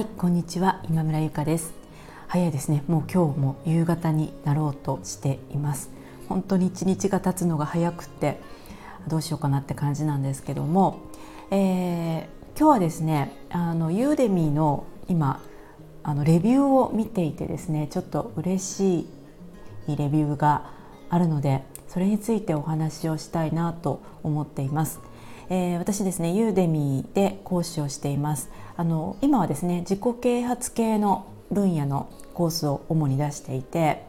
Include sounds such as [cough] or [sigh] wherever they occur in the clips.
はいこんにちは今村ゆかです。早いですね。もう今日も夕方になろうとしています。本当に一日が経つのが早くてどうしようかなって感じなんですけども、えー、今日はですねあのユーデミーの今あのレビューを見ていてですねちょっと嬉しいレビューがあるのでそれについてお話をしたいなと思っています。えー、私ですねユーデミーで講師をしています。あの今はですね自己啓発系の分野のコースを主に出していて、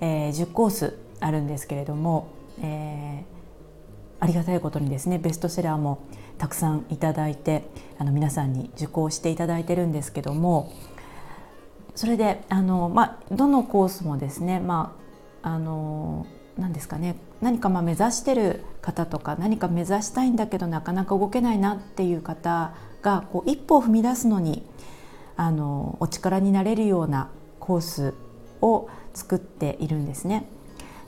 えー、10コースあるんですけれども、えー、ありがたいことにですねベストセラーもたくさんいただいてあの皆さんに受講していただいてるんですけどもそれであの、まあ、どのコースもですね、まあ、あの何ですかね何かま目指してる方とか何か目指したいんだけどなかなか動けないなっていう方がこう一歩を踏み出すのにあのお力になれるようなコースを作っているんですね。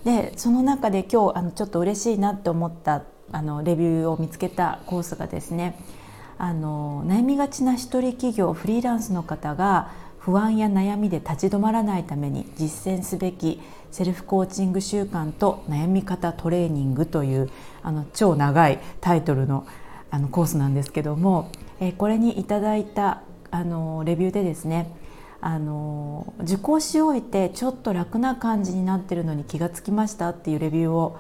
でその中で今日あのちょっと嬉しいなって思ったあのレビューを見つけたコースがですねあの悩みがちな一人企業フリーランスの方が不安や悩みで立ち止まらないために実践すべきセルフコーチング習慣と悩み方トレーニングというあの超長いタイトルのあのコースなんですけども、え、これにいただいたあのレビューでですねあの受講し終えてちょっと楽な感じになってるのに気がつきましたっていうレビューを、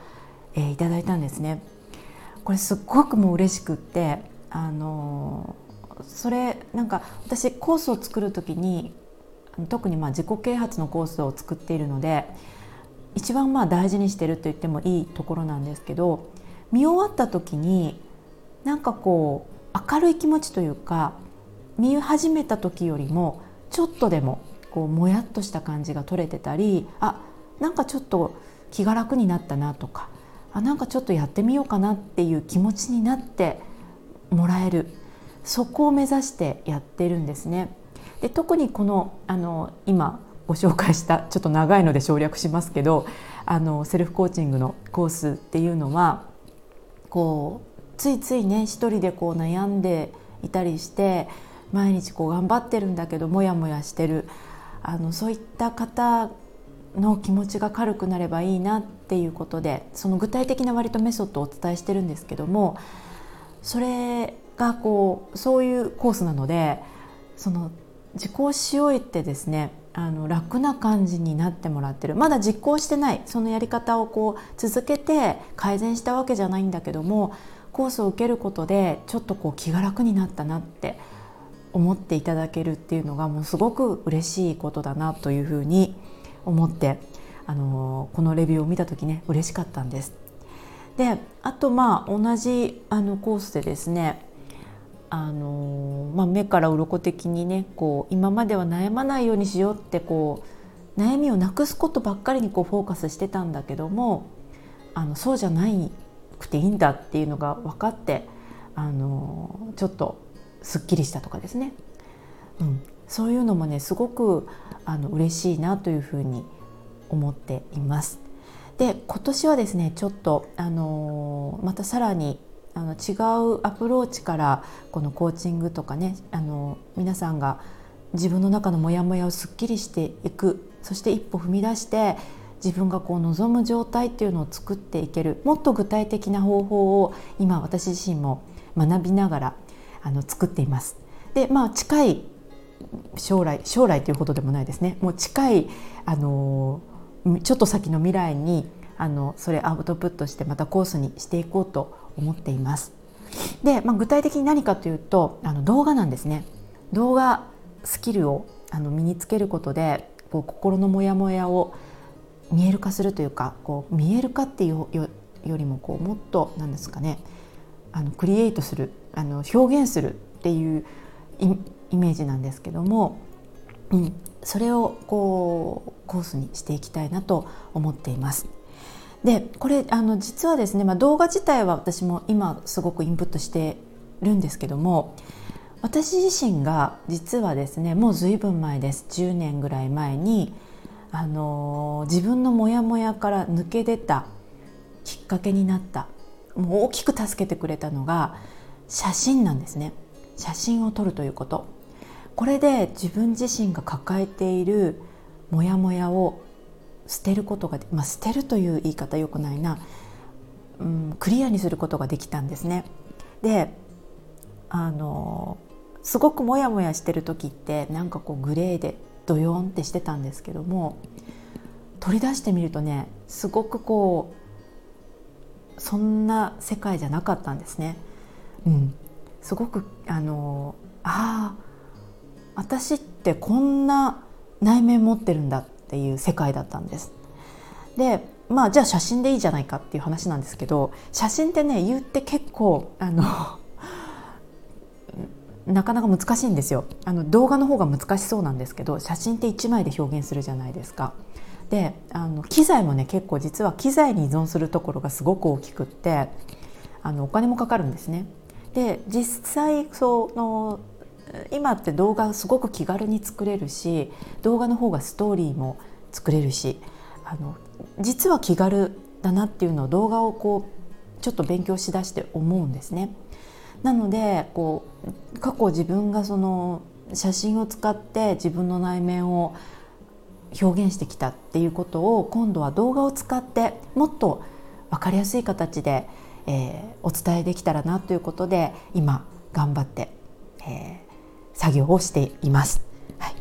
え、いただいたんですね。これすっごくもう嬉しくってあのそれなんか私コースを作る時に特にまあ自己啓発のコースを作っているので一番まあ大事にしてると言ってもいいところなんですけど見終わった時になんかこう明るい気持ちというか見始めた時よりもちょっとでもこうもやっとした感じが取れてたりあなんかちょっと気が楽になったなとかあなんかちょっとやってみようかなっていう気持ちになってもらえるそこを目指してやってるんですね。で特にこのあの今ご紹介したちょっと長いので省略しますけどあのセルフコーチングのコースっていうのはこうついついね一人でこう悩んでいたりして毎日こう頑張ってるんだけどモヤモヤしてるあのそういった方の気持ちが軽くなればいいなっていうことでその具体的な割とメソッドをお伝えしてるんですけどもそれがこうそういうコースなのでその受講し終えてですねあの楽な感じになってもらってるまだ実行してないそのやり方をこう続けて改善したわけじゃないんだけどもコースを受けることでちょっとこう気が楽になったなって思っていただけるっていうのがもうすごく嬉しいことだなというふうに思ってあのこのレビューを見た時ね嬉しかったんです。であとまあ同じあのコースでですねあの、まあ、目から鱗的にねこう今までは悩まないようにしようってこう悩みをなくすことばっかりにこうフォーカスしてたんだけどもあのそうじゃないくていいんだっていうのが分かってあのちょっとすっきりしたとかですね、うん、そういうのもねすごくあの嬉しいなというふうに思っています。で今年はですねちょっとあのまたさらにあの違うアプローチからこのコーチングとかねあの皆さんが自分の中のモヤモヤをすっきりしていく。そして一歩踏み出して自分がこう望む状態っていうのを作っていける。もっと具体的な方法を今私自身も学びながらあの作っています。でまあ近い将来将来ということでもないですね。もう近いあのちょっと先の未来にあのそれアウトプットしてまたコースにしていこうと思っています。で、まあ、具体的に何かというとあの動画なんですね。動画スキルをあの身につけることでこう心のモヤモヤを見える化するというかこう見える化っていうよりもこうもっと何ですかねあのクリエイトするあの表現するっていうイメージなんですけども、うん、それをこうコースにしていきたいなと思っています。でこれあの実はですね、まあ、動画自体は私も今すごくインプットしてるんですけども私自身が実はですねもう随分前です。10年ぐらい前にあの自分のモヤモヤから抜け出たきっかけになったもう大きく助けてくれたのが写真なんですね。写真を撮るということ。これで自分自身が抱えているモヤモヤを捨てることが、まあ、捨てるという言い方よくないな、うん、クリアにすることができたんですね。であのすごくモヤモヤしてる時ってなんかこうグレーでドヨンってしてたんですけども取り出してみるとねすごくこうそんな世界じゃなかったんですね。うん、すごくあのああ私ってこんな内面持ってるんだっていう世界だったんです。でまあじゃあ写真でいいじゃないかっていう話なんですけど写真ってね言って結構あの [laughs] なかなか難しいんですよあの動画の方が難しそうなんですけど写真って1枚で表現するじゃないですか。であの機材もね結構実は機材に依存するところがすごく大きくってあのお金もかかるんですね。で実際その今って動画すごく気軽に作れるし動画の方がストーリーも作れるしあの実は気軽だなっていうのを動画をこうちょっと勉強しだして思うんですね。なのでこう過去自分がその写真を使って自分の内面を表現してきたっていうことを今度は動画を使ってもっと分かりやすい形で、えー、お伝えできたらなということで今頑張って、作業をしています。はい、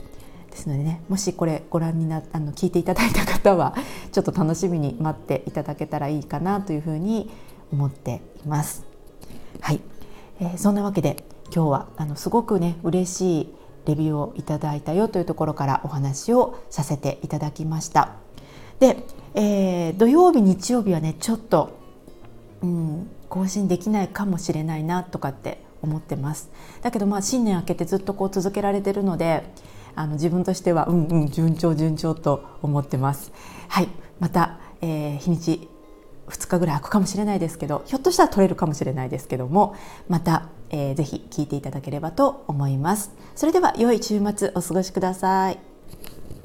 ですのでねもしこれご覧になあの聞いていただいた方は [laughs] ちょっと楽しみに待っていただけたらいいかなというふうに思っています。はい、えー、そんなわけで今日はあのすごくね嬉しいレビューをいただいたよというところからお話をさせていただきました。で、えー、土曜日日曜日はねちょっと、うん、更新できないかもしれないなとかって思ってます。だけどまあ新年明けてずっとこう続けられてるのであの自分としてはうんうん順調順調と思ってます。はい。また、えー、日にち2日ぐらい空くかもしれないですけどひょっとしたら取れるかもしれないですけどもまた、えー、ぜひ聞いていただければと思います。それでは良い週末お過ごしください。